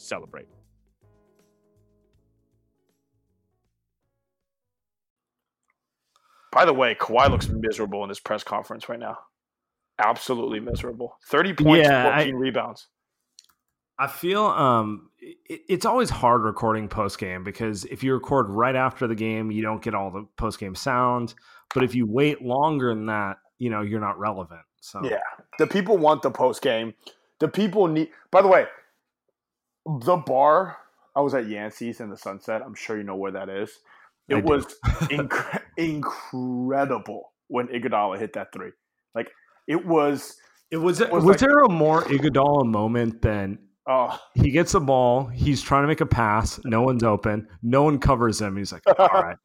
celebrate. By the way, Kawhi looks miserable in this press conference right now. Absolutely miserable. 30 points, Yeah, 14 I- rebounds. I feel um it, it's always hard recording post game because if you record right after the game, you don't get all the post game sound. But if you wait longer than that, you know you're not relevant. So Yeah. The people want the post game. The people need. By the way, the bar. I was at Yancy's in the Sunset. I'm sure you know where that is. It do. was inc- incredible when Iguodala hit that three. Like it was. it was. was Was, like- there a more Iguodala moment than Oh, he gets the ball, he's trying to make a pass, no one's open, no one covers him. He's like, all right.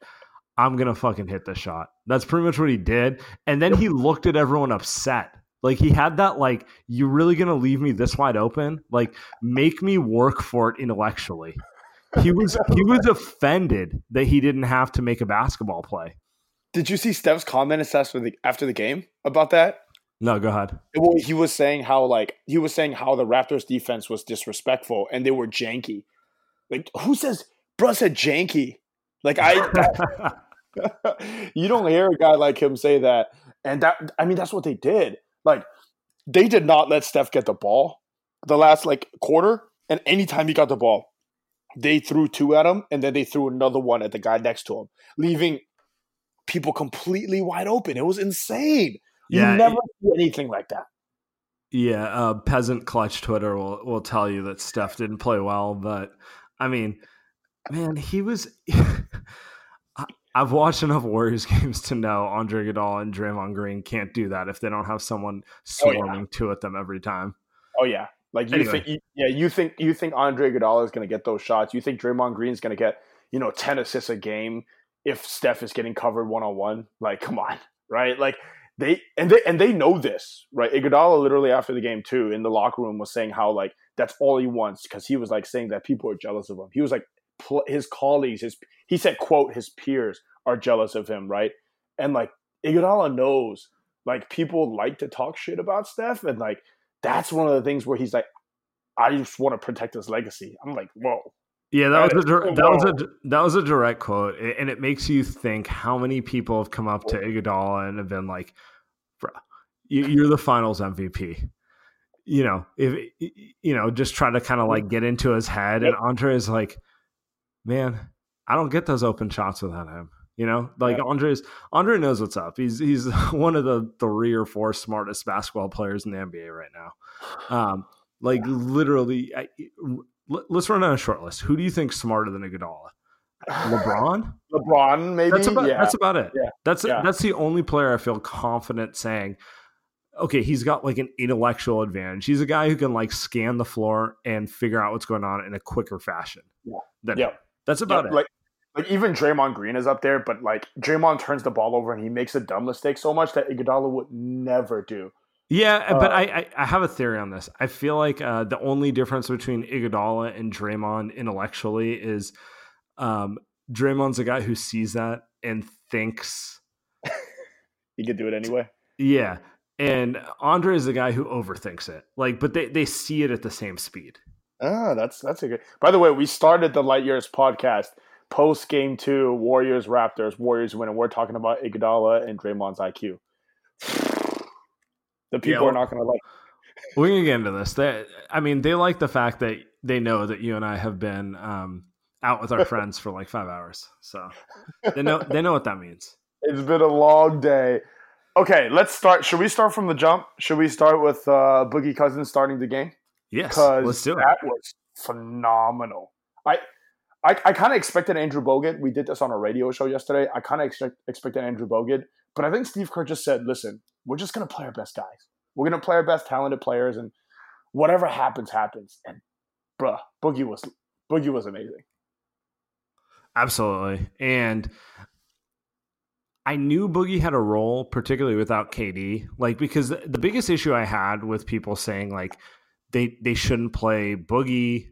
I'm gonna fucking hit the shot. That's pretty much what he did. And then he looked at everyone upset. Like he had that like, you really gonna leave me this wide open? Like, make me work for it intellectually. He was he was offended that he didn't have to make a basketball play. did you see Steph's comment after the game about that? No, go ahead. Well, he was saying how like he was saying how the Raptors defense was disrespectful and they were janky. Like who says bro said janky? Like I you don't hear a guy like him say that. And that I mean that's what they did. Like they did not let Steph get the ball the last like quarter and anytime he got the ball, they threw two at him and then they threw another one at the guy next to him, leaving people completely wide open. It was insane. You Yeah, never see anything like that. Yeah, uh, peasant clutch Twitter will will tell you that Steph didn't play well, but I mean, man, he was. I've watched enough Warriors games to know Andre Iguodala and Draymond Green can't do that if they don't have someone Oh, yeah. swarming to at them every time. Oh yeah, like you Anyway. think, you, yeah, you think you think Andre Iguodala is going to get those shots. You think Draymond Green is going to get you know ten assists a game if Steph is getting covered one on one. Like, come on, right? Like they and they and they know this, right? Iguodala literally after the game too in the locker room was saying how like that's all he wants because he was like saying that people are jealous of him. He was like his colleagues, his he said quote his peers are jealous of him, right? And like Iguodala knows like people like to talk shit about Steph and like that's one of the things where he's like, I just want to protect his legacy. I'm like, whoa. Yeah, that was a That dir- that was a that was a direct quote, and it makes you think how many people have come up to Iguodala and have been like, "Bro, you- you're the Finals MVP." You know, if you know, just try to kind of like get into his head, and Andre is like, "Man, I don't get those open shots without him." You know, like Yeah. Andre's Andre knows what's up. He's he's one of the three or four smartest basketball players in the NBA right now. Um, like literally, I, let- let's run down a short list. Who do you think smarter than a Iguodala? LeBron. LeBron, maybe. That's about yeah. that's about it. Yeah. That's Yeah. that's the only player I feel confident saying. Okay, he's got like an intellectual advantage. He's a guy who can like scan the floor and figure out what's going on in a quicker fashion. Yeah. Than Yeah. That's about Yeah, it. Like, like even Draymond Green is up there, but like Draymond turns the ball over and he makes a dumb mistake so much that Iguodala would never do. Yeah, but Uh, I, I I have a theory on this. I feel like uh, the only difference between Iguodala and Draymond intellectually is um, Draymond's a guy who sees that and thinks, He could do it anyway. yeah, and Andre is the guy who overthinks it. Like, but they they see it at the same speed. Ah, that's that's a good. By the way, we started the Light Years podcast post game two, Warriors Raptors. Warriors win, and we're talking about Iguodala and Draymond's IQ. The people well- are not going to like. We're gonna get into this. They, I mean, they like the fact that they know that you and I have been um, out with our friends for like five hours, so they know they know what that means. It's been a long day. Okay, let's start. Should we start from the jump? Should we start with uh, Boogie Cousins starting the game? Yes, because let's do it. that was phenomenal. I I, I kind of expected Andrew Bogut. We did this on a radio show yesterday. I kind of expect, expected Andrew Bogut, but I think Steve Kerr just said, "Listen, we're just going to play our best guys. We're going to play our best talented players, and whatever happens, happens." And bruh, Boogie was Boogie was amazing. Absolutely. And I knew Boogie had a role, particularly without KD. Like because the, the biggest issue I had with people saying like they they shouldn't play Boogie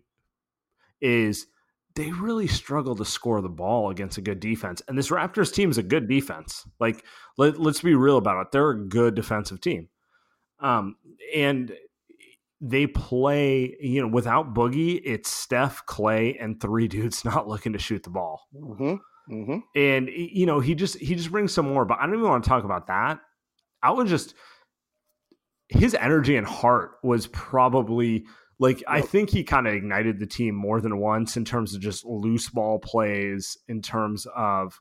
is they really struggle to score the ball against a good defense. And this Raptors team is a good defense. Like let, let's be real about it. They're a good defensive team. Um and they play, you know, without Boogie, it's Steph, Klay, and three dudes not looking to shoot the ball. Mm-hmm. Mm-hmm. And you know, he just he just brings some more. But I don't even want to talk about that. I would just his energy and heart was probably like I think he kind of ignited the team more than once in terms of just loose ball plays, in terms of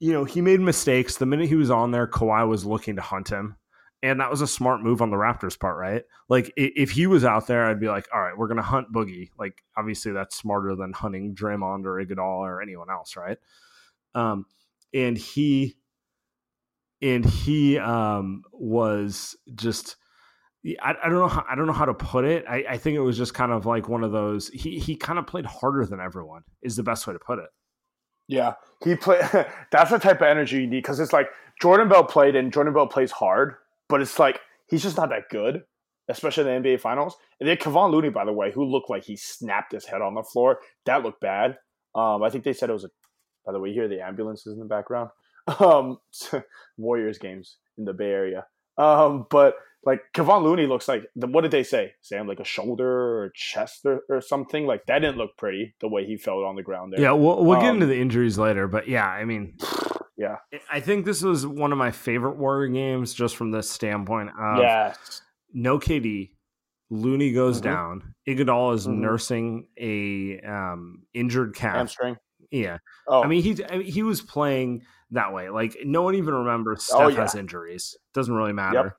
you know, he made mistakes. The minute he was on there, Kawhi was looking to hunt him. And that was a smart move on the Raptors' part, right? Like, if he was out there, I'd be like, all right, we're to hunt Boogie. Like, obviously, that's smarter than hunting Draymond or Iguodala or anyone else, right? Um, and he, and he um, was just, I, I don't know, how, I don't know how to put it. I, I think it was just kind of like one of those. He he kind of played harder than everyone. Is the best way to put it. Yeah, he played. that's the type of energy you need because it's like Jordan Bell played, and Jordan Bell plays hard, but it's like he's just not that good, especially in the NBA Finals. And then Kevon Looney, by the way, who looked like he snapped his head on the floor, that looked bad. Um, I think they said it was a. By the way, you hear the ambulances in the background. Um, Warriors games in the Bay Area. Um, but like Kevon Looney looks like the, what did they say? Saam like a shoulder or chest or, or something like that didn't look pretty the way he fell on the ground there. Yeah, we'll, we'll get Um, into the injuries later, but yeah, I mean, Yeah. I think this was one of my favorite Warrior games just from this standpoint of Yes. no KD, Looney goes Mhm. down, Iguodala is Mhm. nursing a um, injured calf. Hamstring. Yeah, Oh, I mean he I mean, he was playing that way. Like no one even remembers Steph Oh, yeah. has injuries. Doesn't really matter.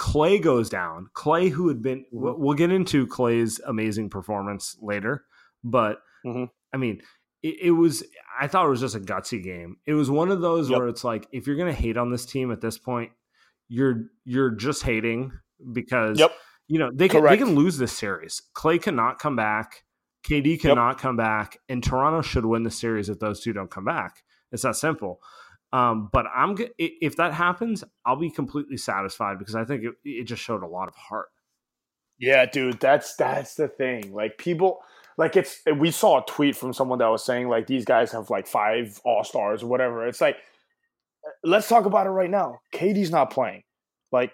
Klay goes down. Klay, who had been, Mm-hmm. we'll get into Klay's amazing performance later, but Mhm. I mean, it, it was. I thought it was just a gutsy game. It was one of those Yep. where it's like, if you're gonna hate on this team at this point, you're you're just hating because Yep. you know they can they can lose this series. Klay cannot come back. KD cannot come back, and Toronto should win the series if those two don't come back. It's that simple. Um, but I'm if that happens, I'll be completely satisfied because I think it, it just showed a lot of heart. yeah, dude. That's that's the thing. Like people, like it's. We saw a tweet from someone that was saying like these guys have like five All Stars or whatever. It's like, let's talk about it right now. KD's not playing. Like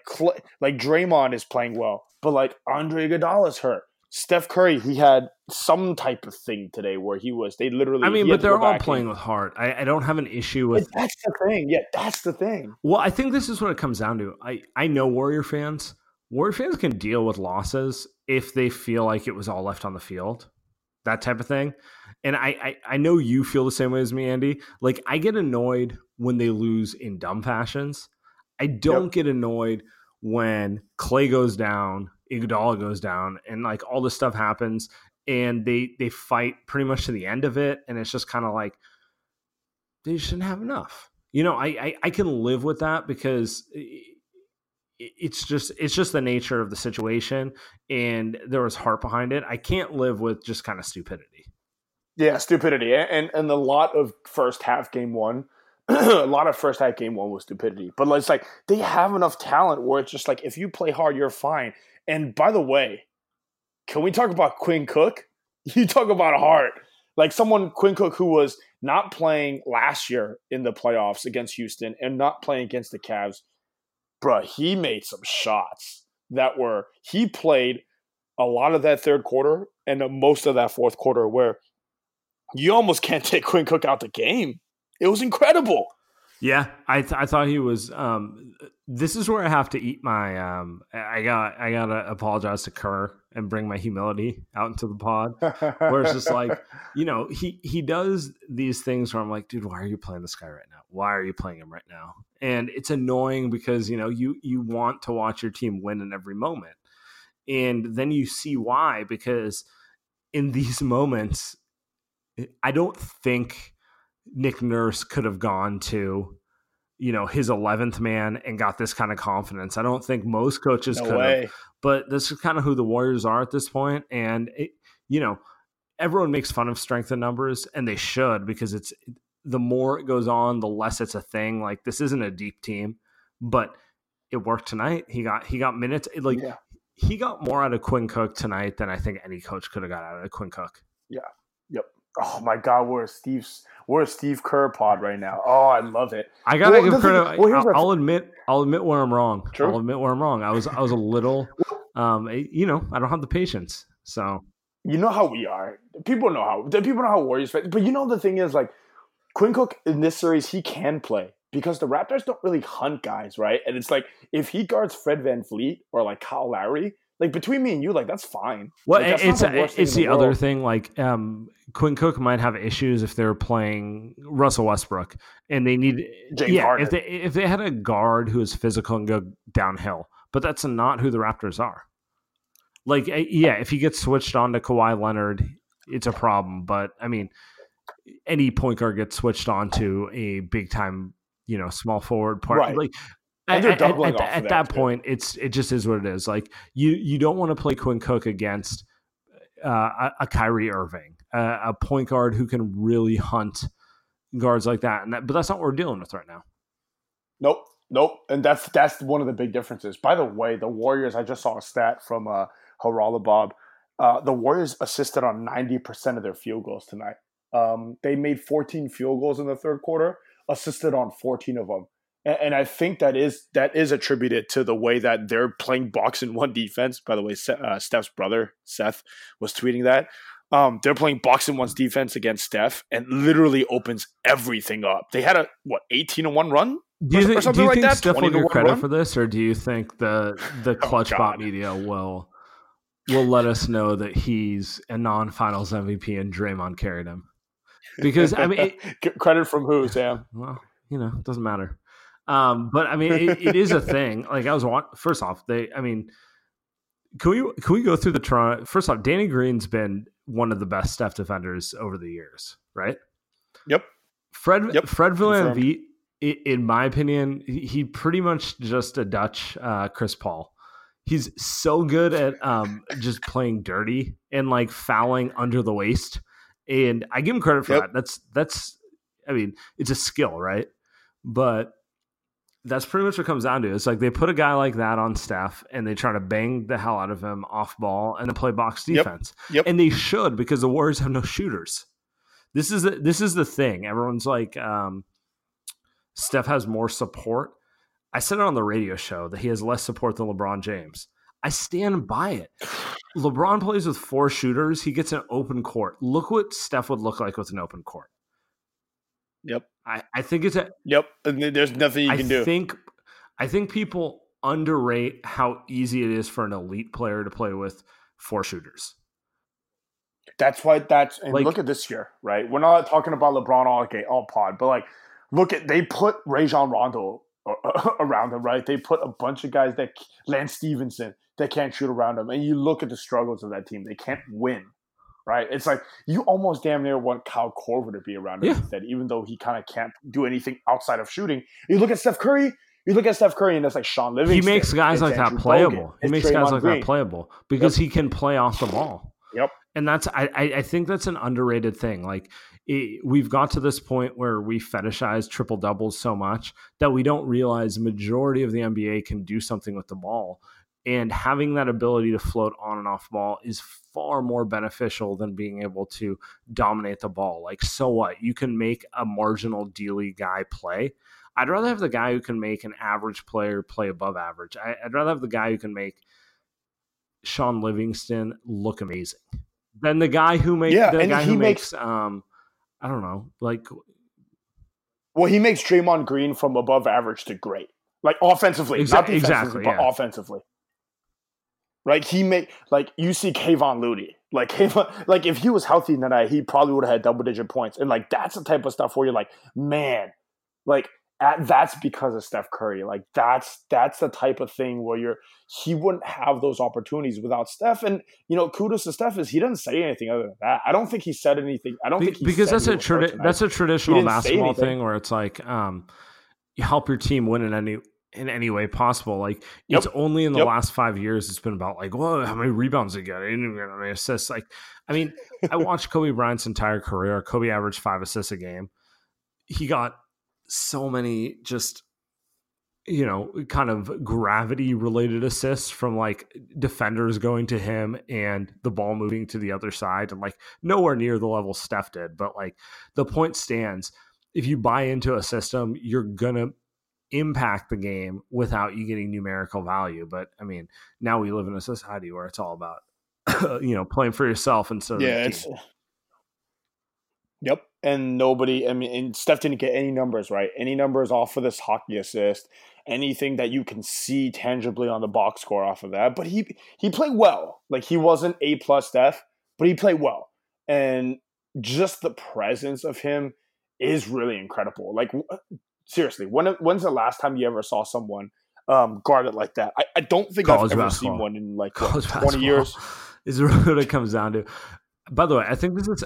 like Draymond is playing well, but like Andre Iguodala's hurt. Steph Curry, he had some type of thing today where he was. They literally. I mean, but they're all playing and- with heart. I, I don't have an issue with. that's the thing. Yeah, that's the thing. Well, I think this is what it comes down to. I I know Warrior fans. Warrior fans can deal with losses if they feel like it was all left on the field, that type of thing. And I, I I know you feel the same way as me, Andy. Like I get annoyed when they lose in dumb fashions. I don't Yep. get annoyed when Klay goes down, Iguodala goes down, and like all this stuff happens. and they they fight pretty much to the end of it, and it's just kind of like they shouldn't have enough. You know, I, I I can live with that because it's just it's just the nature of the situation, and there was heart behind it. I can't live with just kind of stupidity. Yeah, stupidity, and and a lot of first half game one. a lot of first half game one was stupidity, but it's like they have enough talent where it's just like if you play hard, you're fine. And by the way, can we talk about Quinn Cook? You talk about heart. Like someone, Quinn Cook, who was not playing last year in the playoffs against Houston and not playing against the Cavs, bruh, he made some shots that were, he played a lot of that third quarter and most of that fourth quarter where you almost can't take Quinn Cook out the game. It was incredible. Yeah, I th- I thought he was. Um, this is where I have to eat my. Um, I got I gotta apologize to Kerr and bring my humility out into the pod. where it's just like, you know, he he does these things where I'm like, dude, why are you playing this guy right now? Why are you playing him right now? And it's annoying because you know you you want to watch your team win in every moment, and then you see why because in these moments, I don't think Nick Nurse could have gone to, you know, his 11th man and got this kind of confidence. I don't think most coaches no could way. have. But this is kind of who the Warriors are at this point. And, it, you know, everyone makes fun of strength in numbers, and they should because it's the more it goes on, the less it's a thing. Like, this isn't a deep team, but it worked tonight. He got he got minutes. Like yeah. he got more out of Quinn Cook tonight than I think any coach could have got out of Quinn Cook. Yeah. Oh my God, we're a Steve's we're a Steve Kerr pod right now. Oh, I love it. I gotta well, give credit. Well, I'll, I'll, admit, I'll admit where I'm wrong. I'll admit where I'm wrong. I was, I was a little, um, eh, you know, I don't have the patience. So you know how we are. People know how. People know how Warriors. But you know the thing is, like Quinn Cook in this series, he can play because the Raptors don't really hunt guys, right? And it's like if he guards Fred Van VanVleet or like Kyle Lowry, like between me and you, like that's fine. Well, like, it's the it's the, the other thing. Like um, Quinn Cook might have issues if they're playing Russell Westbrook and they need James yeah Harden. if they if they had a guard who is physical and go downhill, but that's not who the Raptors are. Like eh, yeah, if he gets switched on to Kawhi Leonard, it's a problem. But I mean, any point guard gets switched on to a big time you know small forward part. Right. Like at, at, at, at that, point, it's it just is what it is. Like you you don't want to play Quinn Cook against uh, a, a Kyrie Irving, uh, a point guard who can really hunt guards like that. And that, but that's not what we're dealing with right now. Nope, nope. And that's that's one of the big differences. By the way, the Warriors. I just saw a stat from uh, Haralabob. Uh, the Warriors assisted on ninety percent of their field goals tonight. Um, they made fourteen field goals in the third quarter, assisted on fourteen of them and I think that is that is attributed to the way that they're playing box and one defense. By the way, uh, Steph's brother Seth was tweeting that um, they're playing box and one's defense against Steph, and literally opens everything up. They had a what eighteen to one run. Do you, think, do you like think that? Steph will get credit run? for this, or do you think the the oh, clutch oh, bot media will will let us know that he's a non-finals MVP and Draymond carried him? Because I mean, it, credit from who, Saam? Well, you know, it doesn't matter. Um, but I mean, it, it is a thing. Like I was first off, they. I mean, can we can we go through the Toronto? First off, Danny Green's been one of the best Steph defenders over the years, right? Yep. Fred yep. Fred VanVleet, in my opinion, he pretty much just a Dutch uh, Chris Paul. He's so good at um, just playing dirty and like fouling under the waist, and I give him credit for yep. that. That's that's. I mean, it's a skill, right? But that's pretty much what comes down to. It's like they put a guy like that on Steph and they try to bang the hell out of him off ball and then play box defense. Yep. Yep. And they should because the Warriors have no shooters. This is the, this is the thing. Everyone's like, um, Steph has more support. I said it on the radio show that he has less support than LeBron James. I stand by it. LeBron plays with four shooters. He gets an open court. Look what Steph would look like with an open court. Yep. I, I think it's a Yep. And there's nothing you I can do. I think I think people underrate how easy it is for an elite player to play with four shooters. That's why that's and like, look at this year, right? We're not talking about LeBron all okay, all pod, but like look at they put Rajon Rondo around him, right? They put a bunch of guys that Lance Stephenson that can't shoot around him, and you look at the struggles of that team; they can't win, right? It's like you almost damn near want Kyle Korver to be around him Yeah. instead, even though he kind of can't do anything outside of shooting. You look at Steph Curry. You look at Steph Curry, and it's like Shaun Livingston. He makes guys like that playable. He makes guys like Green. that playable because he can play off the ball. Yep. And that's I I, I think that's an underrated thing. Like it, we've got to this point where we fetishize triple doubles so much that we don't realize majority of the NBA can do something with the ball. And having that ability to float on and off ball is far more beneficial than being able to dominate the ball. Like, so what? You can make a marginal dealy guy play. I'd rather have the guy who can make an average player play above average. I, I'd rather have the guy who can make Shaun Livingston look amazing than the guy who makes Yeah, the and guy he who makes- makes um I don't know, like Well, he makes Draymond Green from above average to great, like offensively, not defensively, exactly, but yeah. offensively. Right? He make like you see Kevon Looney, like Kevon, like if he was healthy tonight, he probably would have had double digit points, and like that's the type of stuff where you're like, man, like at, that's because of Steph Curry. Like that's that's the type of thing where you're he wouldn't have those opportunities without Steph. And you know, kudos to Steph is he doesn't say anything other than that. I don't think he said anything. I don't Be- think he because said that's a tradi- that's a traditional basketball thing where it's like um you help your team win in any in any way possible. Like Yep. it's only in the Yep. last five years it's been about like, whoa, how many rebounds did he get? He didn't get any assists. Like, I mean, I watched Kobe Bryant's entire career. Kobe averaged five assists a game. He got so many just you know, kind of gravity related assists from like defenders going to him and the ball moving to the other side and like nowhere near the level Steph did. But like the point stands. If you buy into a system, you're gonna impact the game without you getting numerical value. But I mean, now we live in a society where it's all about you know playing for yourself instead of yeah, it's. Yep. And nobody, I mean, and Steph didn't get any numbers, right? Any numbers off of this hockey assist, anything that you can see tangibly on the box score off of that. But he he played well. Like he wasn't A plus Steph, but he played well. And just the presence of him is really incredible. Like seriously, when when's the last time you ever saw someone um, it like that? I, I don't think College I've ever basketball. seen one in like what, 20 basketball years. is really what it comes down to. By the way, I think this is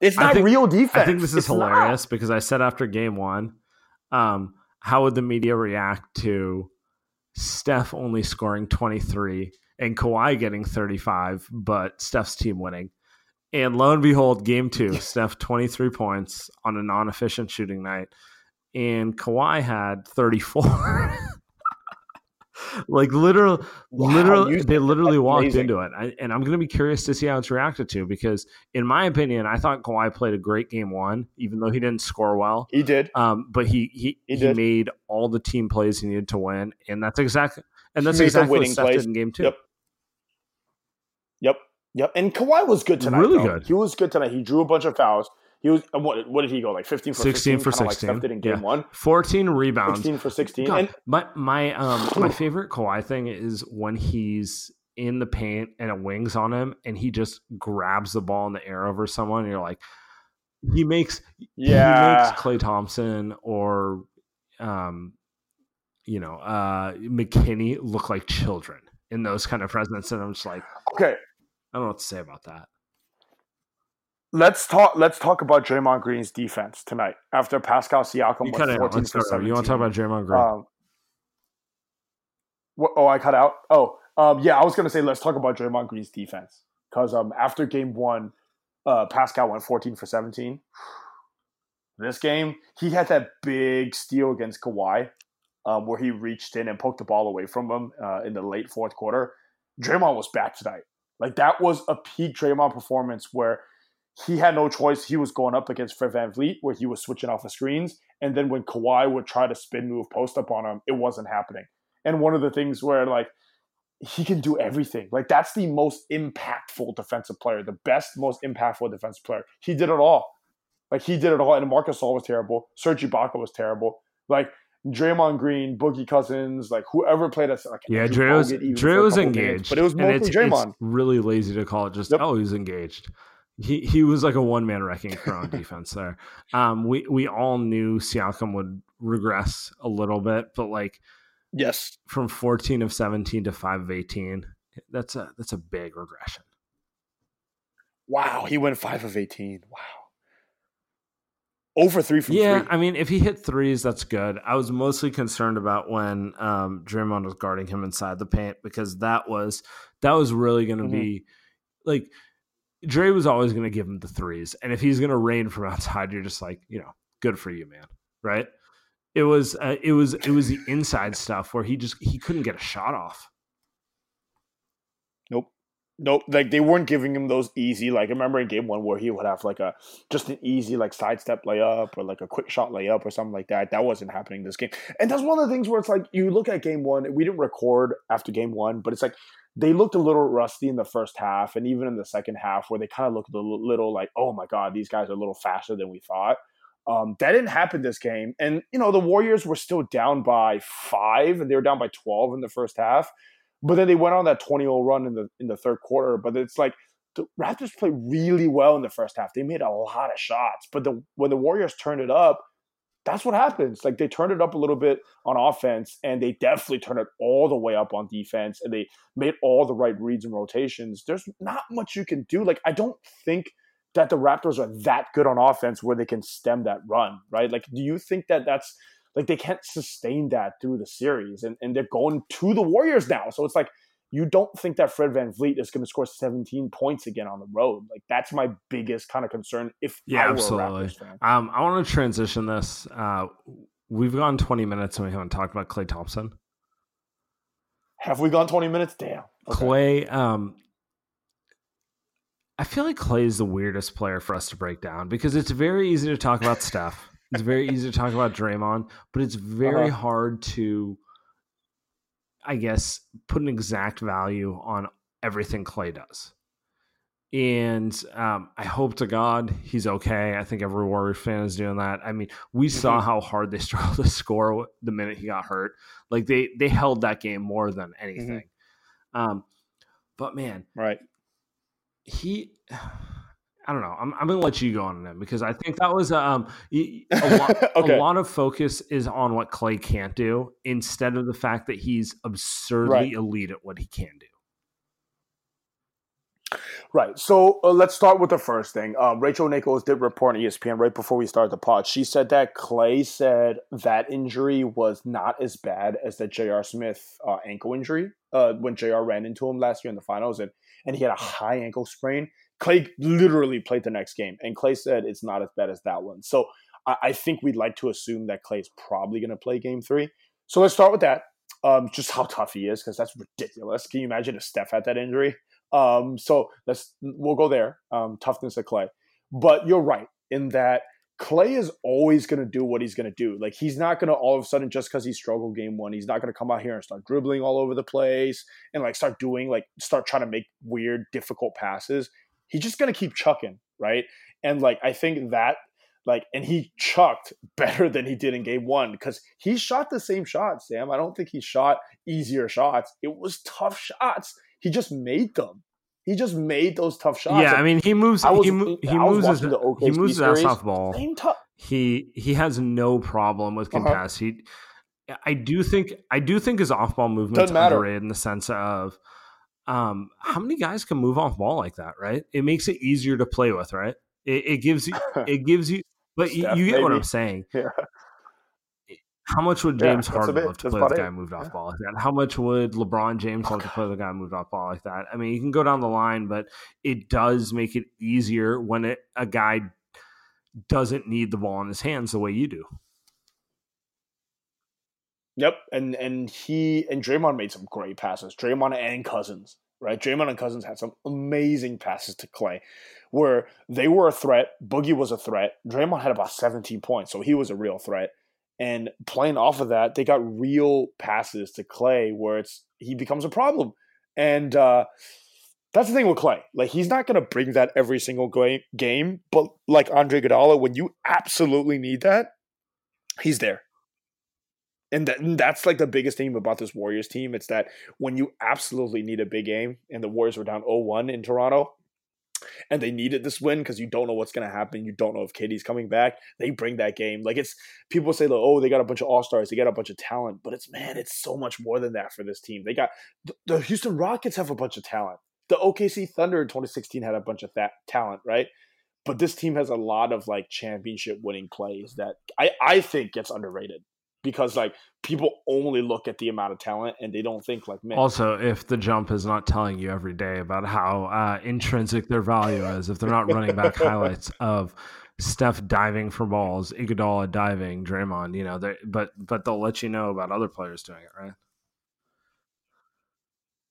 It's not think- real defense. I think this is It's not. hilarious because I said after game one, um, how would the media react to Steph only scoring 23 and Kawhi getting 35, but Steph's team winning? And lo and behold, game two, Steph 23 points on a non efficient shooting night, and Kawhi had 34. like literal, Wow, literally, you- they literally walked amazing. into it. I, and I'm going to be curious to see how it's reacted to because, in my opinion, I thought Kawhi played a great game one, even though he didn't score well. He did. Um, but he he, He he, made all the team plays he needed to win, and that's exactly and that's exactly what Steph plays. did in game two. Yep. Yep. Yep. And Kawhi was good tonight. Really though. good. He was good tonight. He drew a bunch of fouls. He was uh, what? What did he go like? Fifteen for 16 for kinda like 16. Steph did in game Yeah. one. 14 rebounds. Sixteen for sixteen. God, And my my um my favorite Kawhi thing is when he's in the paint and it wings on him and he just grabs the ball in the air over someone and you're like he makes he yeah, makes Klay Thompson or um you know uh McKinnie look like children in those kind of presents and I'm just like okay. I don't know what to say about that. Let's talk. Let's talk about Draymond Green's defense tonight after Pascal Siakam You went cut it out. fourteen for seventeen. You want to talk about Draymond Green? Um, what, oh, I cut out. Oh, um, yeah, I was gonna say let's talk about Draymond Green's defense because um, after game one, uh, Pascal went fourteen for seventeen. This game, he had that big steal against Kawhi, um, where he reached in and poked the ball away from him uh, in the late fourth quarter. Draymond was back tonight. Like that was a peak Draymond performance where he had no choice. He was going up against Fred VanVleet, where he was switching off the screens. And then when Kawhi would try to spin move post up on him, it wasn't happening. And one of the things where like he can do everything. Like that's the most impactful defensive player, the best, most impactful defensive player. He did it all. Like he did it all. And Marc Gasol was terrible. Serge Ibaka was terrible. Like Draymond Green, Boogie Cousins, like whoever played us. Like yeah, Dre was, Dre was minutes, engaged, but it was and it's, Draymond. It's really lazy to call it just Yep. oh he was engaged. He he was like a one man wrecking crew on defense there. Um, we we all knew Siakam would regress a little bit, but like yes, from fourteen of seventeen to five of eighteen, that's a that's a big regression. Wow, he went five of eighteen. Wow. Over three from yeah, three. I mean, if he hit threes, that's good. I was mostly concerned about when um, Draymond was guarding him inside the paint because that was that was really going to Mhm. be like Dre was always going to give him the threes, and if he's going to rain from outside, you're just like, you know, good for you, man, right? It was uh, it was it was the inside stuff where he just he couldn't get a shot off. Nope. Nope. Like they weren't giving him those easy. Like I remember in game one where he would have like a just an easy like sidestep layup or like a quick shot layup or something like that. That wasn't happening this game. And that's one of the things where it's like you look at game one. We didn't record after game one, but it's like they looked a little rusty in the first half and even in the second half where they kind of looked a little, like, oh my god, these guys are a little faster than we thought. Um, that didn't happen this game, and you know the Warriors were still down by five, and they were down by twelve in the first half. But then they went on that 20-0 run in the in the third quarter. But it's like the Raptors played really well in the first half. They made a lot of shots. But the when the Warriors turned it up, that's what happens. Like they turned it up a little bit on offense, and they definitely turned it all the way up on defense, and they made all the right reads and rotations. There's not much you can do. Like I don't think that the Raptors are that good on offense where they can stem that run, right? Like, do you think that that's like they can't sustain that through the series and, and they're going to the Warriors now? So it's like, you don't think that Fred VanVleet is going to score 17 points again on the road. Like, that's my biggest kind of concern if Yeah, I were absolutely. Um, I want to transition this. Uh, we've gone 20 minutes and we haven't talked about Klay Thompson. Have we gone 20 minutes? Damn. Okay. Klay, um, I feel like Klay is the weirdest player for us to break down because it's very easy to talk about Steph. It's very easy to talk about Draymond, but it's very Uh-huh. hard to, I guess, put an exact value on everything Klay does. And um, I hope to God he's okay. I think every Warrior fan is doing that. I mean, we saw how hard they struggled to score the minute he got hurt. Like they they held that game more than anything. Um, but man, Right. he I don't know. I'm, I'm going to let you go on him because I think that was um y- a lot, Okay. a lot of focus is on what Klay can't do instead of the fact that he's absurdly Right. elite at what he can do. Right. So uh, let's start with the first thing. Um, Rachel Nichols did report on ESPN right before we started the pod. She said that Klay said that injury was not as bad as the J.R. Smith uh, ankle injury uh, when J.R. ran into him last year in the finals, and and he had a high ankle sprain. Klay literally played the next game, and Klay said it's not as bad as that one. So I, I think we'd like to assume that Klay is probably going to play Game Three. So let's start with that. Um, just how tough he is, because that's ridiculous. Can you imagine if Steph had that injury? Um, so let's we'll go there. Um, toughness of Klay, but you're right in that Klay is always going to do what he's going to do. Like he's not going to all of a sudden just because he struggled game one, he's not going to come out here and start dribbling all over the place and like start doing like start trying to make weird, difficult passes. He's just going to keep chucking, right? And like I think that like and he chucked better than he did in game one because he shot the same shots, Saam. I don't think he shot easier shots. It was tough shots. He just made them. He just made those tough shots. yeah, And I mean he moves I was- he, mo- he moves his, the OKC he moves series. off ball. same tough. He he has no problem with Uh-huh. contest. He I do think I do think his off ball movement is underrated in the sense of um how many guys can move off ball like that, right? It makes it easier to play with, right? It, it gives you it gives you but you, Steph, you get what. I'm saying. Yeah. How much would James that's Harden love to that's play with a guy moved off Yeah. ball like that? How much would LeBron James love to play with a guy moved off ball like that? I mean, you can go down the line, but it does make it easier when it, a guy doesn't need the ball in his hands the way you do. Yep, and and he and Draymond made some great passes. Draymond and Cousins, right? Draymond and Cousins had some amazing passes to Klay, where they were a threat. Boogie was a threat. Draymond had about 17 points, so he was a real threat. And playing off of that, they got real passes to Klay, where it's he becomes a problem. And uh, that's the thing with Klay. Like he's not going to bring that every single game, but like Andre Iguodala, when you absolutely need that, he's there. And, and that's like the biggest thing about this Warriors team. It's that when you absolutely need a big game, and the Warriors were down 0-1 in Toronto, and they needed this win because you don't know what's going to happen. You don't know if KD's coming back. They bring that game. Like it's people say, like, oh, they got a bunch of all stars, they got a bunch of talent, but it's man, it's so much more than that for this team. They got the, the Houston Rockets have a bunch of talent. the OKC Thunder in 2016 had a bunch of that talent, right? But this team has a lot of like championship winning plays that I, I think gets underrated because like people only look at the amount of talent and they don't think like man. Also, if the jump is not telling you every day about how uh, intrinsic their value is, if they're not running back highlights of Steph diving for balls, Iguodala diving, Draymond, you know, but but they'll let you know about other players doing it, right?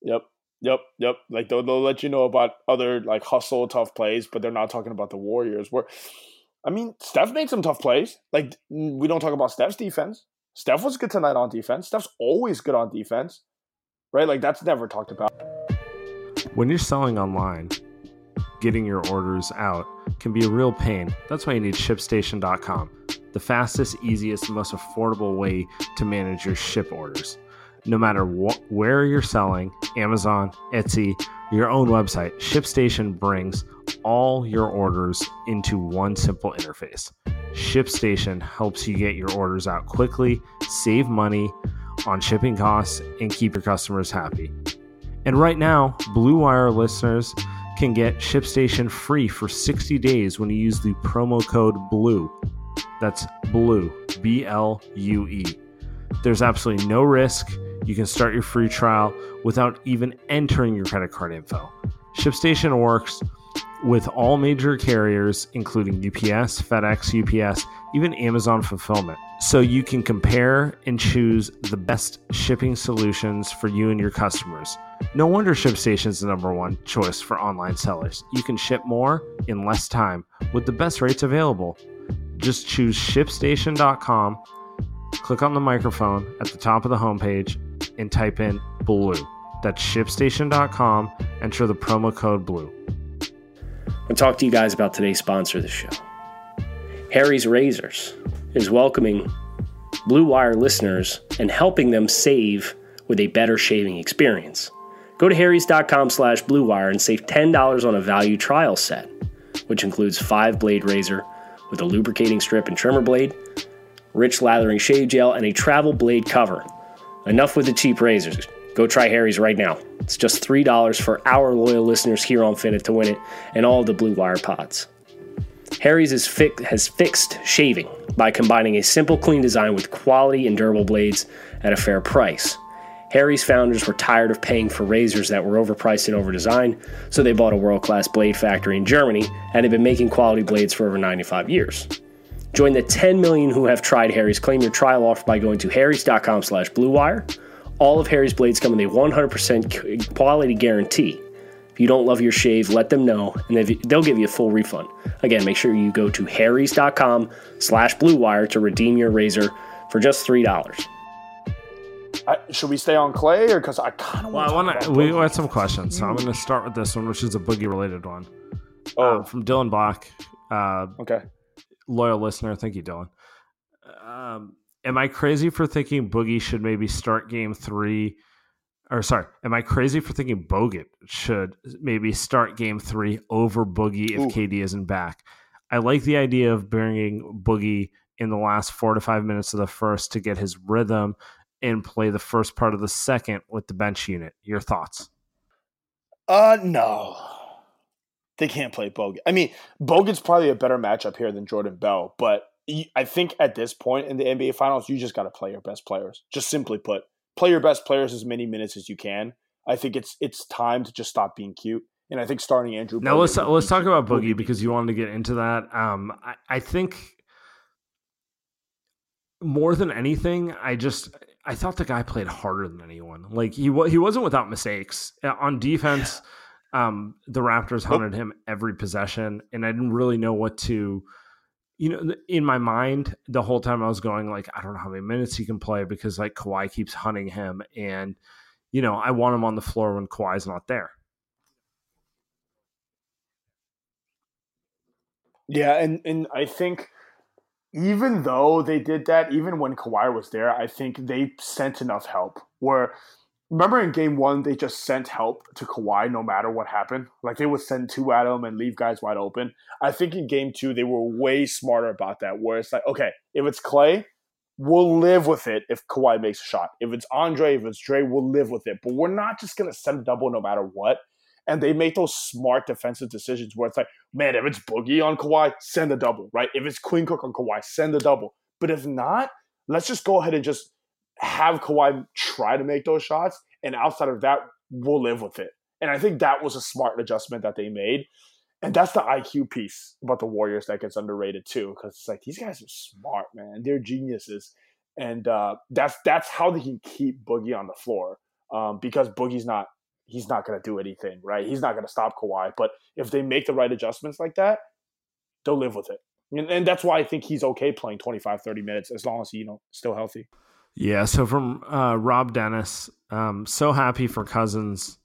Yep. Yep, yep. Like they'll, they'll let you know about other like hustle tough plays, but they're not talking about the Warriors. Where, I mean, Steph made some tough plays. Like we don't talk about Steph's defense. Steph was good tonight on defense. Steph's always good on defense, right? Like that's never talked about. When you're selling online, getting your orders out can be a real pain. That's why you need ShipStation.com, the fastest, easiest, most affordable way to manage your ship orders no matter wh- where you're selling Amazon, Etsy, your own website, ShipStation brings all your orders into one simple interface. ShipStation helps you get your orders out quickly, save money on shipping costs, and keep your customers happy. And right now, Blue Wire listeners can get ShipStation free for 60 days when you use the promo code BLUE. That's BLUE, B L U E. There's absolutely no risk you can start your free trial without even entering your credit card info. ShipStation works with all major carriers, including UPS, FedEx, UPS, even Amazon Fulfillment. So you can compare and choose the best shipping solutions for you and your customers. No wonder ShipStation is the number one choice for online sellers. You can ship more in less time with the best rates available. Just choose shipstation.com, click on the microphone at the top of the homepage, and type in BLUE. That's shipstation.com. Enter the promo code BLUE. I'll talk to you guys about today's sponsor of the show. Harry's Razors is welcoming Blue Wire listeners and helping them save with a better shaving experience. Go to harrys.com slash bluewire and save $10 on a value trial set, which includes five blade razor with a lubricating strip and trimmer blade, rich lathering shave gel, and a travel blade cover. Enough with the cheap razors. Go try Harry's right now. It's just $3 for our loyal listeners here on Finit to win it and all the Blue Wire pods. Harry's fi- has fixed shaving by combining a simple, clean design with quality and durable blades at a fair price. Harry's founders were tired of paying for razors that were overpriced and overdesigned, so they bought a world class blade factory in Germany and have been making quality blades for over 95 years. Join the 10 million who have tried Harry's. Claim your trial offer by going to harrys.com slash bluewire. All of Harry's blades come with a 100% quality guarantee. If you don't love your shave, let them know, and they'll give you a full refund. Again, make sure you go to harrys.com slash bluewire to redeem your razor for just $3. I, should we stay on Klay or because I kind of well, want to? We had some questions, so I'm going to start with this one, which is a boogie related one. Oh, uh, from Dylan Block. Uh, okay loyal listener. Thank you, Dylan. Um, am I crazy for thinking Boogie should maybe start game three? Or sorry, am I crazy for thinking Bogut should maybe start game three over Boogie if Ooh. KD isn't back? I like the idea of bringing Boogie in the last four to five minutes of the first to get his rhythm and play the first part of the second with the bench unit. Your thoughts? Uh, no they can't play Bogut. I mean, Bogut's probably a better matchup here than Jordan Bell, but I think at this point in the NBA Finals, you just got to play your best players. Just simply put, play your best players as many minutes as you can. I think it's it's time to just stop being cute. And I think starting Andrew. Now let's let's talk about Boogie because you wanted to get into that. Um, I, I think more than anything, I just I thought the guy played harder than anyone. Like he he wasn't without mistakes uh, on defense. Yeah um, the Raptors hunted him every possession, and I didn't really know what to. You know, in my mind, the whole time I was going like, I don't know how many minutes he can play because like Kawhi keeps hunting him, and you know, I want him on the floor when Kawhi's not there. Yeah, and and I think even though they did that, even when Kawhi was there, I think they sent enough help where remember in game one they just sent help to Kawhi no matter what happened. Like they would send two at him and leave guys wide open. I think in game two they were way smarter about that. Where it's like, okay, if it's Klay, we'll live with it if Kawhi makes a shot. If it's Andre, if it's Dre, we'll live with it. But we're not just gonna send a double no matter what. and they make those smart defensive decisions where it's like, man, if it's Boogie on Kawhi, send a double, right? If it's Quinn Cook on Kawhi, send a double. But if not, let's just go ahead and just have Kawhi try to make those shots, and outside of that, we'll live with it. And I think that was a smart adjustment that they made. And that's the IQ piece about the Warriors that gets underrated too, because it's like these guys are smart, man. They're geniuses, and uh, that's that's how they can keep Boogie on the floor. Um, because Boogie's not he's not going to do anything, right? He's not going to stop Kawhi. But if they make the right adjustments like that, they'll live with it. And, and, that's why I think he's okay playing 25, 30 minutes as long as he, you know, still healthy. Yeah. So from uh, Rob Dennis, um, so happy for Cousins.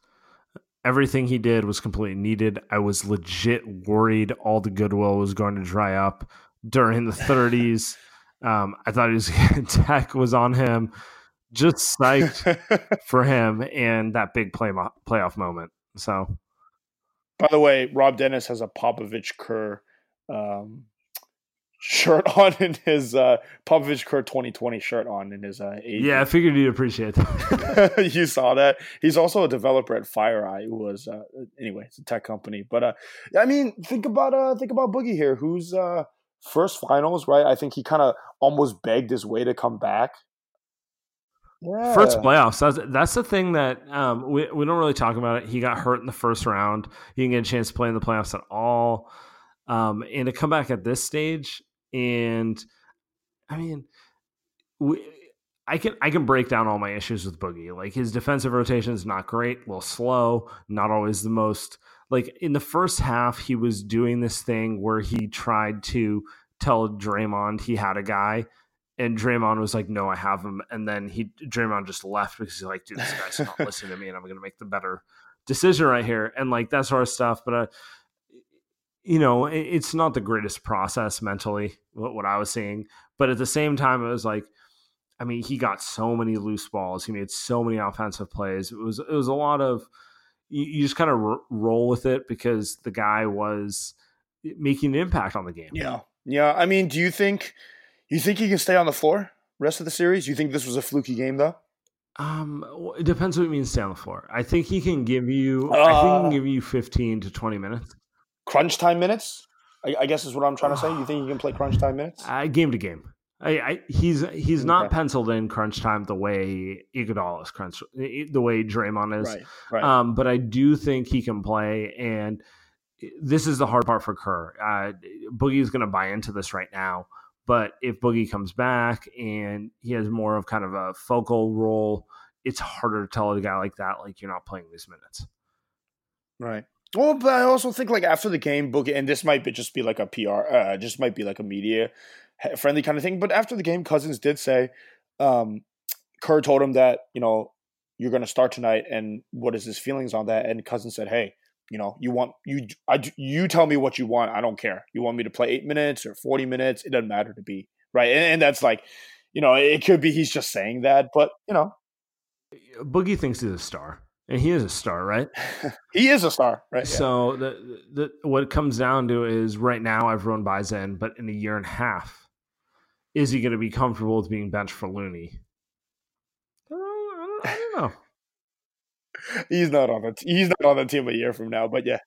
Everything he did was completely needed. I was legit worried all the goodwill was going to dry up during the 30s. um, I thought his tech was on him just psyched for him and that big play mo- playoff moment. So, by the way, Rob Dennis has a Popovich Kerr um, shirt on in his uh, Popovich Kerr 2020 shirt on in his uh, yeah. I figured you'd appreciate that. you saw that. He's also a developer at FireEye, who was uh, anyway, it's a tech company. But uh, I mean, think about uh, think about Boogie here, who's uh, first finals, right? I think he kind of almost begged his way to come back yeah. First playoffs. That's that's the thing that um, we we don't really talk about it. He got hurt in the first round. He didn't get a chance to play in the playoffs at all. Um, and to come back at this stage, and I mean, we, I can I can break down all my issues with Boogie. Like his defensive rotation is not great, a little slow, not always the most. Like in the first half, he was doing this thing where he tried to tell Draymond he had a guy and Draymond was like, "No, I have him." And then he Draymond just left because he's like, "Dude, this guy's not listening to me, and I'm going to make the better decision right here." And like that sort of stuff. But uh, you know, it's not the greatest process mentally. What, what I was seeing, but at the same time, it was like, I mean, he got so many loose balls. He made so many offensive plays. It was it was a lot of you, you just kind of r- roll with it because the guy was making an impact on the game. Yeah, yeah. I mean, do you think? You think he can stay on the floor rest of the series? You think this was a fluky game though? Um, it depends what it means stay on the floor. I think he can give you. Uh, I think he can uh. give you fifteen to twenty minutes. Crunch time minutes. I, I, guess is what I'm trying to say. You think he can play crunch time minutes? Uh, game to game. I, I, he's he's not okay. penciled in crunch time the way Iguodala is crunch the way Draymond is. Right, right. Um, but I do think he can play, and this is the hard part for Kerr. Uh, Boogie is going to buy into this right now. But if Boogie comes back and he has more of kind of a focal role, it's harder to tell a guy like that like you're not playing these minutes. Right. Well, but I also think like after the game, Boogie, and this might be just be like a PR, uh, just might be like a media friendly kind of thing. But after the game, Cousins did say, um, Kerr told him that you know you're going to start tonight, and what is his feelings on that? And Cousins said, "Hey, you know, you want you I you tell me what you want. I don't care. You want me to play eight minutes or forty minutes? It doesn't matter to me, right? And, and that's like, you know, it could be he's just saying that, but you know, Boogie thinks he's a star, and he is a star, right? he is a star, right? So yeah. the, the what it comes down to is right now everyone buys in, but in a year and a half, is he going to be comfortable with being benched for Looney? I don't, I don't, I don't know he's not on the t- he's not on the team a year from now. But yeah,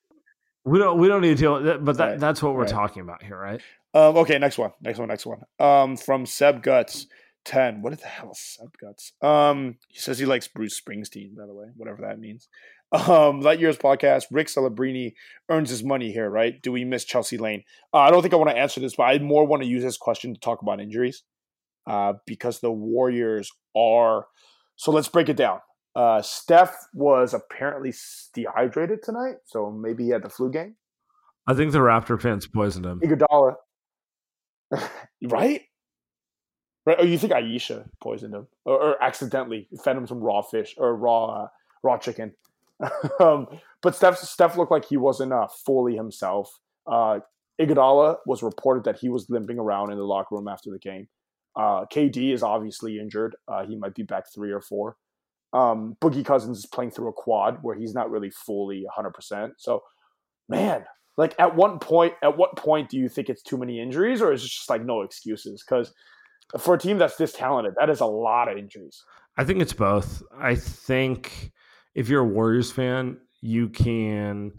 we don't we don't need to deal. But that, right. that's what we're right. talking about here, right? Um, okay, next one, next one, next one. Um, from Seb Guts ten. What the hell, is Seb Guts? Um, he says he likes Bruce Springsteen. By the way, whatever that means. Um, Light Years podcast. Rick Celebrini earns his money here, right? Do we miss Chelsea Lane? Uh, I don't think I want to answer this, but I more want to use this question to talk about injuries, uh, because the Warriors are. So let's break it down. Uh, Steph was apparently dehydrated tonight, so maybe he had the flu game. I think the Raptor fans poisoned him. Iguodala, right? Right? Or you think Ayesha poisoned him, or, or accidentally fed him some raw fish or raw uh, raw chicken? um, but Steph Steph looked like he wasn't uh, fully himself. Uh, Iguodala was reported that he was limping around in the locker room after the game. Uh, KD is obviously injured. Uh, he might be back three or four. Um, Boogie Cousins is playing through a quad where he's not really fully 100%. So, man, like at one point, at what point do you think it's too many injuries, or is it just like no excuses? Because for a team that's this talented, that is a lot of injuries. I think it's both. I think if you're a Warriors fan, you can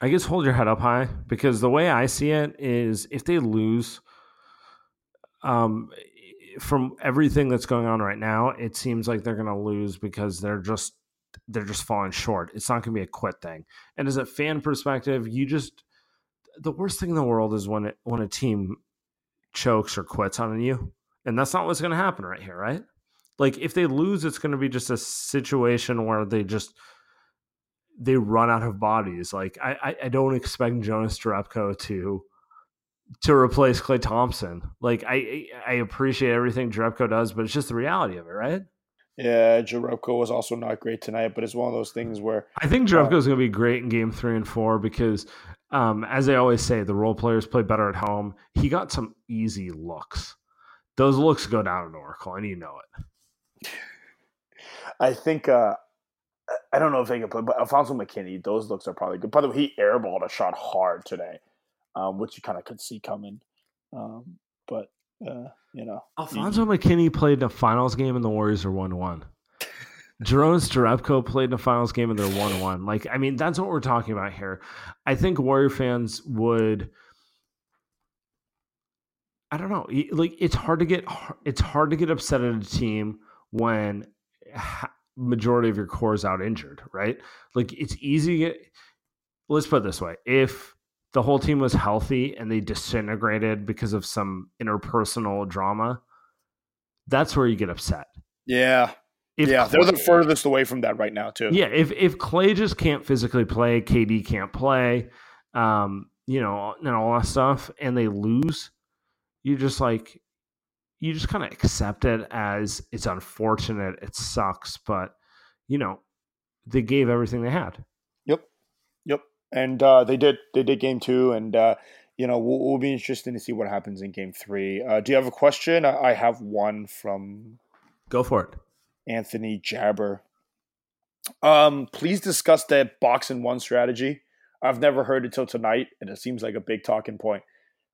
I guess hold your head up high because the way I see it is if they lose um from everything that's going on right now, it seems like they're going to lose because they're just they're just falling short. It's not going to be a quit thing. And as a fan perspective, you just the worst thing in the world is when it when a team chokes or quits on you. And that's not what's going to happen right here, right? Like if they lose, it's going to be just a situation where they just they run out of bodies. Like I, I don't expect Jonas Jerebko to to replace Klay Thompson. Like I I appreciate everything Jerebko does, but it's just the reality of it, right? Yeah, Jerebko was also not great tonight, but it's one of those things where I think Jerebko is uh, going to be great in Game Three and Four because, um, as they always say, the role players play better at home. He got some easy looks. Those looks go down in Oracle, and you know it. I think uh, I don't know if they can play, but Alfonzo McKinnie, those looks are probably good. By the way, he airballed a shot hard today, um, which you kind of could see coming. Um, but uh, you know, Alfonzo he, McKinnie played the finals game and the Warriors are one one one. Jeronis played in the finals game and they're one one. Like, I mean, that's what we're talking about here. I think Warrior fans would. I don't know. Like, it's hard to get it's hard to get upset at a team when majority of your core is out injured, right? Like, it's easy to get. Let's put it this way: if the whole team was healthy and they disintegrated because of some interpersonal drama, that's where you get upset. Yeah. If yeah, they're the furthest away from that right now, too. Yeah, if if Klay just can't physically play, KD can't play, um, you know, and all that stuff, and they lose, you just like you just kind of accept it as it's unfortunate, it sucks, but you know, they gave everything they had Yep, yep, and uh, they did they did game two, and uh, you know we'll, we'll, be interested to see what happens in game three. Uh, do you have a question? I have one from. Go for it, Anthony Jabber. Um, please discuss that box and one strategy. I've never heard it till tonight, and it seems like a big talking point.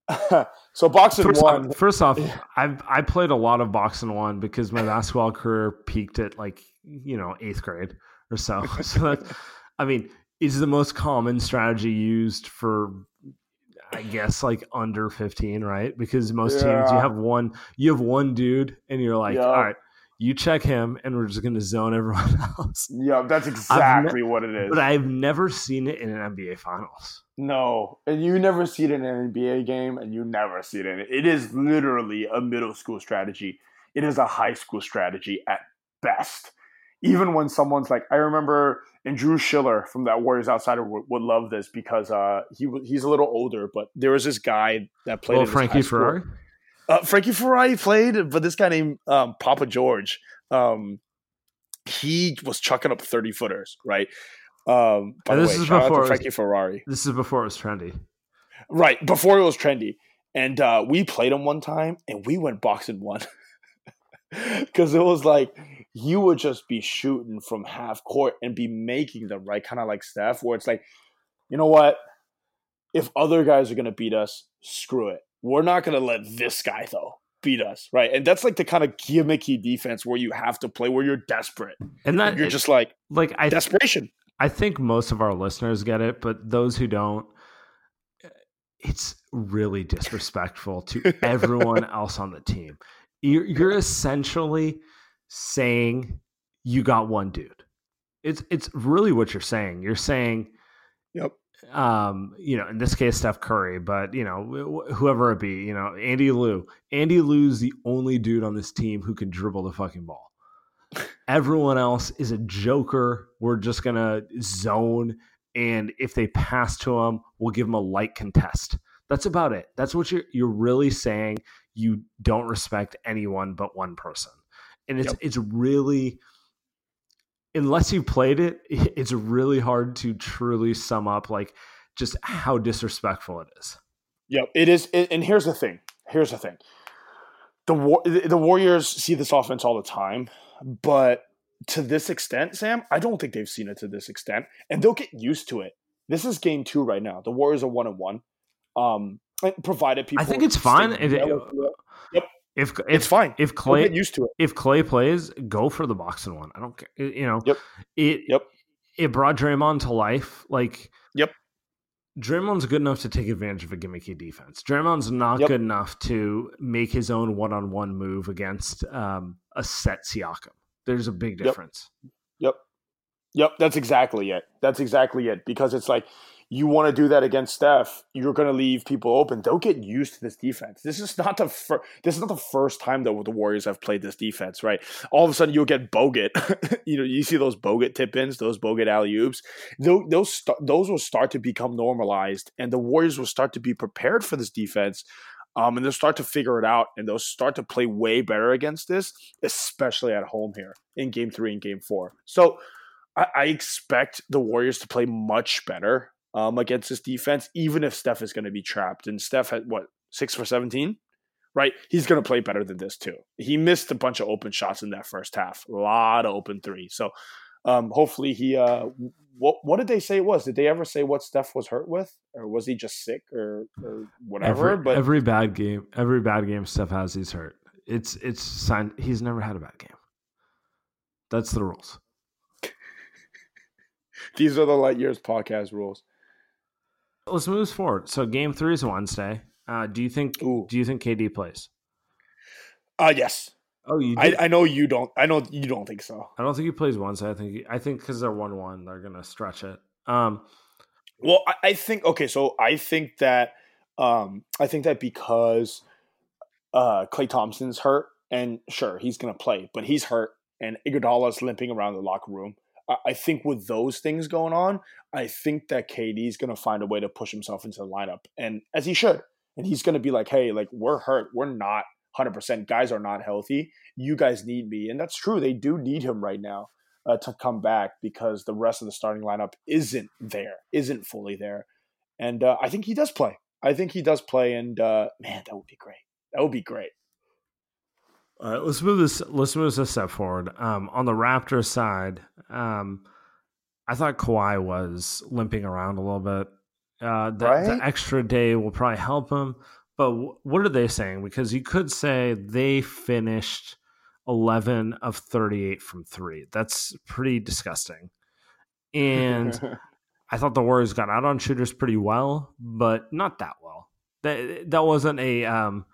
so box and first one. Off, first off, I've I played a lot of box and one because my basketball career peaked at like you know eighth grade or so. So that, I mean, is the most common strategy used for I guess like under 15, right? Because most yeah. teams you have one you have one dude and you're like, all right, you check him and we're just gonna zone everyone else. Yeah, that's exactly ne- what it is. But I've never seen it in an NBA finals. No. And you never see it in an NBA game and you never see it in it. It is literally a middle school strategy. It is a high school strategy at best. Even when someone's like, I remember and Drew Schiller from that Warriors Outsider would, would love this because uh, he he's a little older, but there was this guy that played. Well, Frankie Ferrari. Uh, Frankie Ferrari played, but this guy named um, Papa George, um, he was chucking up thirty footers, right? Um, by and the way, is before Frankie was, Ferrari. This is before it was trendy, right? Before it was trendy, and uh, we played him one time, and we went box and one because it was like you would just be shooting from half court and be making them right, kind of like Steph, where it's like, you know what? If other guys are gonna beat us, screw it. We're not gonna let this guy though beat us, right? And that's like the kind of gimmicky defense where you have to play where you're desperate, and that you're just like like I, desperation. I think most of our listeners get it, but those who don't, it's really disrespectful to everyone else on the team. You're, you're essentially saying you got one dude. It's it's really what you're saying. You're saying, yep. Um, you know, in this case, Steph Curry, but you know, whoever it be, you know, Andy Liu. Andy Liu's the only dude on this team who can dribble the fucking ball. Everyone else is a joker. We're just gonna zone, and if they pass to him, we'll give him a light contest. That's about it. That's what you're you're really saying. You don't respect anyone but one person and it's yep. it's really unless you played it, it's really hard to truly sum up like just how disrespectful it is. Yep, it is. And here's the thing. Here's the thing. The war, the Warriors see this offense all the time, but to this extent, Saam, I don't think they've seen it to this extent, and they'll get used to it. This is game two right now. The Warriors are one and one. Um, provided people, I think it's fine. It, yep. If, if it's fine, if Klay used to it, if Klay plays, go for the box and one. I don't care. You know, yep, it, yep. it brought Draymond to life. Like, Yep. Draymond's good enough to take advantage of a gimmicky defense. Draymond's not Yep. good enough to make his own one-on-one move against um, a set Siakam. There's a big Yep. difference. Yep. Yep, that's exactly it. That's exactly it. Because it's like you want to do that against Steph, you're going to leave people open. Don't get used to this defense. This is not the fir- this is not the first time that the Warriors have played this defense, right? All of a sudden you'll get Bogut. you know, you see those Bogut tip-ins, those Bogut alley-oops. Those those, st- those will start to become normalized and the Warriors will start to be prepared for this defense. Um, and they'll start to figure it out, and they'll start to play way better against this, especially at home here in Game Three and Game Four. So, I, I expect the Warriors to play much better um, against this defense, even if Steph is going to be trapped. And Steph had what six for seventeen, right? He's going to play better than this too. He missed a bunch of open shots in that first half, a lot of open three. So, um, hopefully, he. Uh, what what did they say it was? Did they ever say what Steph was hurt with, or was he just sick, or, or whatever? Every, but every bad game, every bad game Steph has, he's hurt. It's it's signed. He's never had a bad game. That's the rules. these are the light years podcast rules. Let's move forward. So game three is Wednesday. Uh, do you think? Ooh. Do you think KD plays? Uh yes. Oh, you. I, I know you don't. I know you don't think so. I don't think he plays Wednesday. I think. He, I think because they're one one, they're gonna stretch it. Um, Well, I, I think okay. So I think that um, I think that because uh, Klay Thompson's hurt, and sure he's gonna play, but he's hurt, and Iguodala's limping around the locker room. I, think with those things going on, I think that KD is gonna find a way to push himself into the lineup, and as he should. And he's gonna be like, "Hey, like we're hurt. We're not 100. percent Guys are not healthy. You guys need me." And that's true. They do need him right now uh, to come back because the rest of the starting lineup isn't there, isn't fully there. And uh, I think he does play. I think he does play. And uh, man, that would be great. That would be great. All right, let's move this. Let's move this a step forward. Um, on the Raptors side, um, I thought Kawhi was limping around a little bit. Uh, the, the extra day will probably help him. But w- what are they saying? Because you could say they finished 11 of 38 from three. That's pretty disgusting. And I thought the Warriors got out on shooters pretty well, but not that well. That that wasn't a um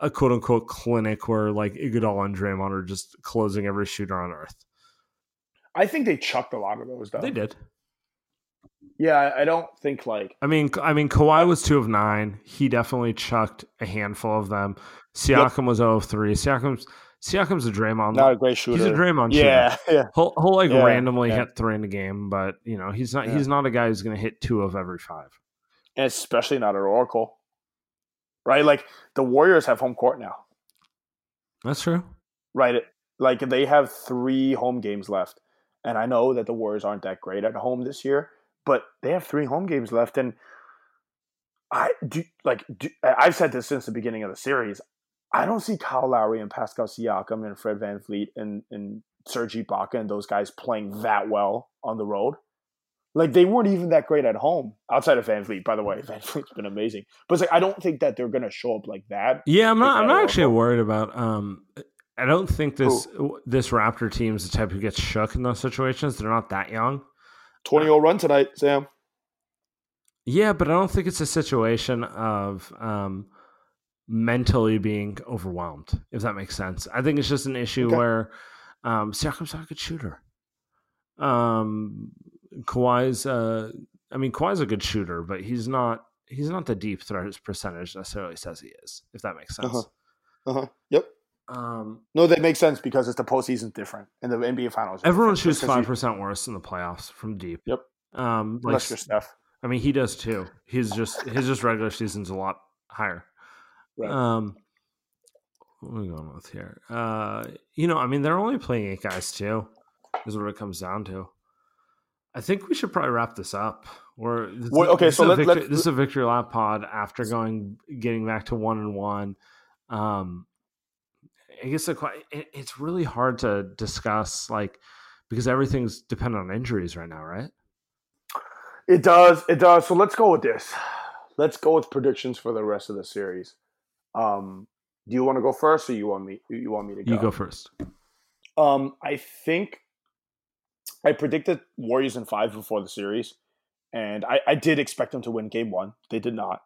a quote unquote clinic where like Iguodala and Draymond are just closing every shooter on earth. I think they chucked a lot of those though. They did. Yeah, I- don't think like I mean, I mean, Kawhi was two of nine. He definitely chucked a handful of them. Siakam was zero of three. Siakam's Siakam's a Draymond. not a great shooter. he's a Draymond shooter. Yeah, yeah. He'll, he'll like Yeah, randomly yeah. hit three in a game, but you know he's not Yeah. he's not a guy who's going to hit two of every five. And especially not at Oracle. Right? Like the Warriors have home court now. That's true. right? Like they have three home games left, and I know that the Warriors aren't that great at home this year, but they have three home games left, and I do like do, I've said this since the beginning of the series. I don't see Kyle Lowry and Pascal Siakam and Fred VanVleet and and Serge Ibaka and those guys playing that well on the road. Like they weren't even that great at home, outside of VanVleet. By the way, VanVleet's been amazing, but it's like I don't think that they're going to show up like that. Yeah, I'm not. I'm not actually Oracle. worried about. Um, I don't think this this Raptor team is the type who gets shook in those situations. They're not that young. Twenty zero run tonight, Saam. Yeah, but I don't think it's a situation of um, mentally being overwhelmed. If that makes sense, I think it's just an issue Okay. where um, Siakam's not a good shooter. Um, Kawhi's. Uh, I mean, Kawhi's a good shooter, but he's not. He's not the deep threat his percentage necessarily says he is. If that makes sense. Uh-huh. Uh huh. Yep. Um, No, that makes sense because it's the postseason different and the NBA finals. Everyone shoots five percent worse in the playoffs from deep. Yep. Um, like Unless you're Steph. I mean, he does too. He's just his just regular season's a lot higher. Right. Um, what are we going with here? Uh, you know, I mean, they're only playing eight guys too. Is what it comes down to. I think we should probably wrap this up. Or this, Well, okay, so is a let- victory, let's- this is a victory lap pod after going getting back to one and one. Um, I guess the, it, it's really hard to discuss like because everything's dependent on injuries right now, right? It does. It does. So let's go with this. Let's go with predictions for the rest of the series. Um, do you want to go first, or you want me? You want me to go? You go first. Um, I think I predicted Warriors in five before the series, and I, I did expect them to win game one. They did not.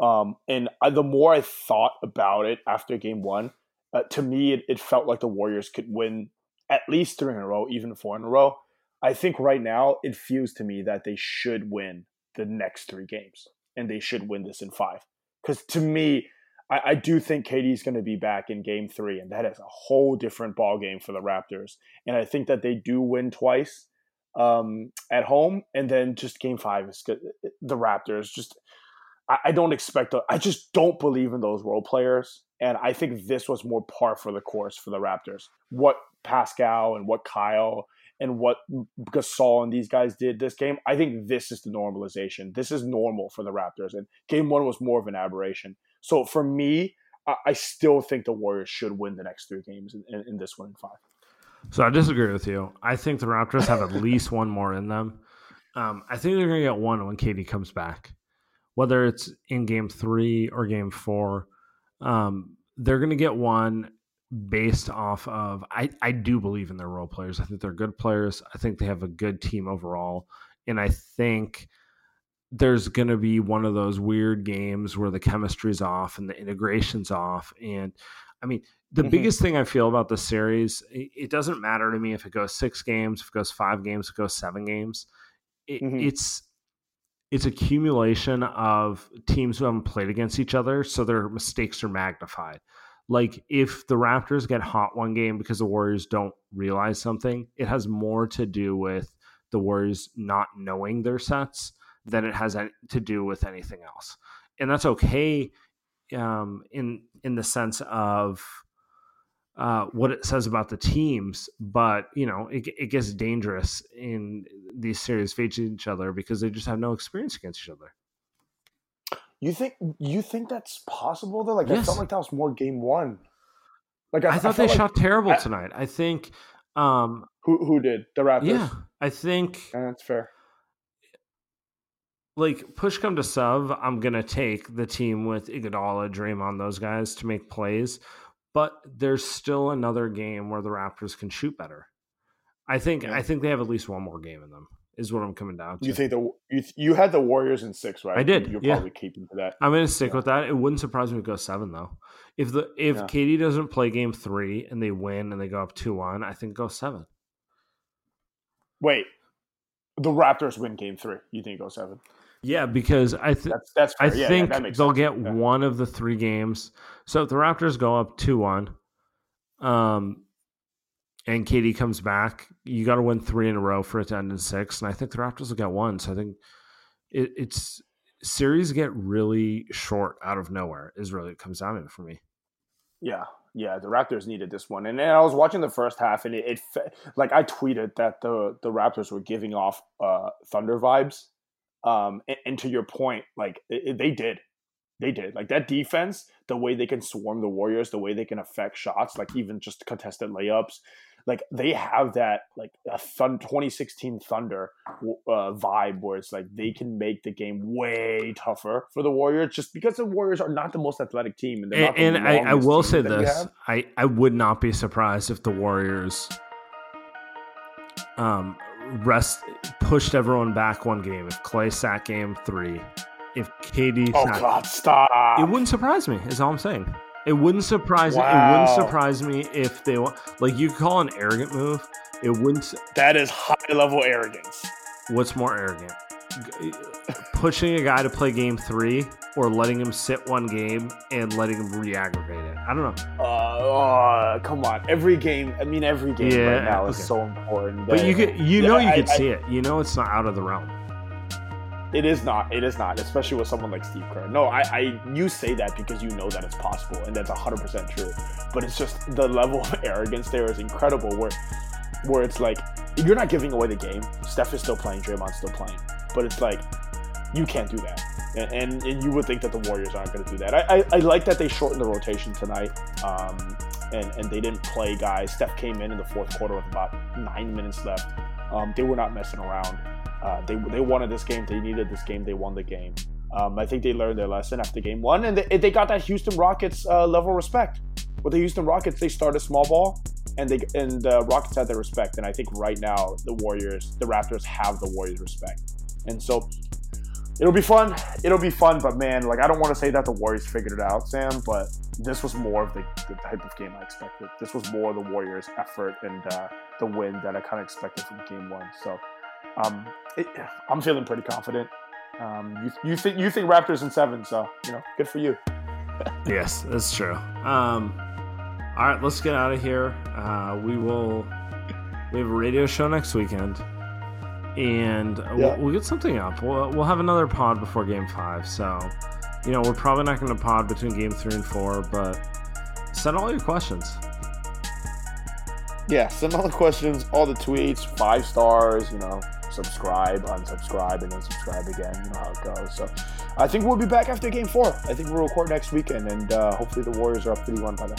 Um, and I, the more I thought about it after game one, uh, to me, it, it felt like the Warriors could win at least three in a row, even four in a row. I think right now it feels to me that they should win the next three games and they should win this in five. Because to me, I, I, do think KD's going to be back in game three, and that is a whole different ball game for the Raptors. And I think that they do win twice um, at home, and then just game five is good. The Raptors just. I, I don't expect. I just don't believe in those role players, and I think this was more par for the course for the Raptors. What Pascal and what Kyle and what Gasol and these guys did this game, I think this is the normalization. This is normal for the Raptors. And game one was more of an aberration. So for me, I still think the Warriors should win the next three games in, in, in this one in five. So I disagree with you. I think the Raptors have at least one more in them. Um, I think they're going to get one when KD comes back, whether it's in game three or game four. Um, they're going to get one based off of I, I do believe in their role players. I think they're good players. I think they have a good team overall. And I think there's going to be one of those weird games where the chemistry's off and the integration's off. And I mean, the mm-hmm. biggest thing I feel about the series, it doesn't matter to me if it goes six games, if it goes five games, if it goes seven games. It, mm-hmm. It's it's accumulation of teams who haven't played against each other, so their mistakes are magnified like if the Raptors get hot one game because the Warriors don't realize something, it has more to do with the Warriors not knowing their sets than it has to do with anything else. And that's okay um, in in the sense of uh, what it says about the teams, but you know it, it gets dangerous in these series facing each other because they just have no experience against each other. You think you think that's possible though? Like yes. I felt like that was more game one. Like I, I thought I they like, shot terrible I, tonight. I think um who who did the Raptors? Yeah, I think that's fair. Like push come to shove, I'm gonna take the team with Iguodala, Draymond, those guys to make plays, but there's still another game where the Raptors can shoot better. I think yeah. I think they have at least one more game in them is what I'm coming down to. You think the you, you had the Warriors in six, right? I did. You're yeah. probably keeping to that. I'm going to stick yeah. with that. It wouldn't surprise me to go seven though. If the if yeah. KD doesn't play game three and they win and they go up two one, I think go seven. Wait, the Raptors win game three. You think go seven? Yeah, because I think that's, that's I yeah, think they'll sense. get one of the three games. So if the Raptors go up two one, um, and KD comes back, you got to win three in a row for it to end in six. And I think the Raptors will get one. So I think it, it's series get really short out of nowhere. Is really it comes down to it for me. Yeah, yeah, the Raptors needed this one, and, and I was watching the first half, and it, it, like I tweeted that the the Raptors were giving off uh, Thunder vibes. Um, and, and, to your point, like it, they did, they did. Like that defense, the way they can swarm the Warriors, the way they can affect shots, like even just contested layups, like they have that like a thun 2016 Thunder uh, vibe where it's like they can make the game way tougher for the Warriors just because the Warriors are not the most athletic team and, and, and I, I, will say this: I I would not be surprised if the Warriors um rest pushed everyone back one game. If Klay sat game three, if KD, oh God, stop! It wouldn't surprise me. Is all I'm saying. It wouldn't surprise wow. me. It wouldn't surprise me if they like you call an arrogant move. It wouldn't. That is high level arrogance. What's more arrogant? Pushing a guy to play game three or letting him sit one game and letting him re-aggravate it. I don't know. Uh, uh come on. Every game. I mean, every game yeah, right now okay. is so important. But you could, you yeah, know, you I, could I, see it. You know, it's not out of the realm. It is not. It is not, especially with someone like Steve Kerr. No, I, I you say that because you know that it's possible, and that's hundred percent true. But it's just the level of arrogance there is incredible. Where, where it's like you're not giving away the game. Steph is still playing. Draymond's still playing. But it's like you can't do that. And, and, you would think that the Warriors aren't going to do that. I, I, I, like that they shortened the rotation tonight. Um, and, and they didn't play guys. Steph came in in the fourth quarter with about nine minutes left. Um, they were not messing around. Uh, they they wanted this game. They needed this game. They won the game. Um, I think they learned their lesson after game one, and they, they got that Houston Rockets uh, level respect. With the Houston Rockets, they started small ball, and they and the Rockets had their respect. And I think right now the Warriors, the Raptors have the Warriors' respect. And so it'll be fun. It'll be fun. But man, like I don't want to say that the Warriors figured it out, Saam. But this was more of the, the type of game I expected. This was more the Warriors' effort and uh, the win that I kind of expected from Game One. So um, it, I'm feeling pretty confident. Um, you, you think you think Raptors in seven, so you know, good for you. yes, that's true. Um, all right, let's get out of here. Uh, we will. We have a radio show next weekend, and yeah. we'll, we'll, get something up. We'll, we'll have another pod before Game Five. So, you know, we're probably not going to pod between Game Three and Four, but send all your questions. Yeah, send all the questions, all the tweets, five stars. You know, subscribe, unsubscribe, and then subscribe again. You know how it goes. So I think we'll be back after game four. I think we'll record next weekend, and uh, hopefully the Warriors are up 3 1 by then.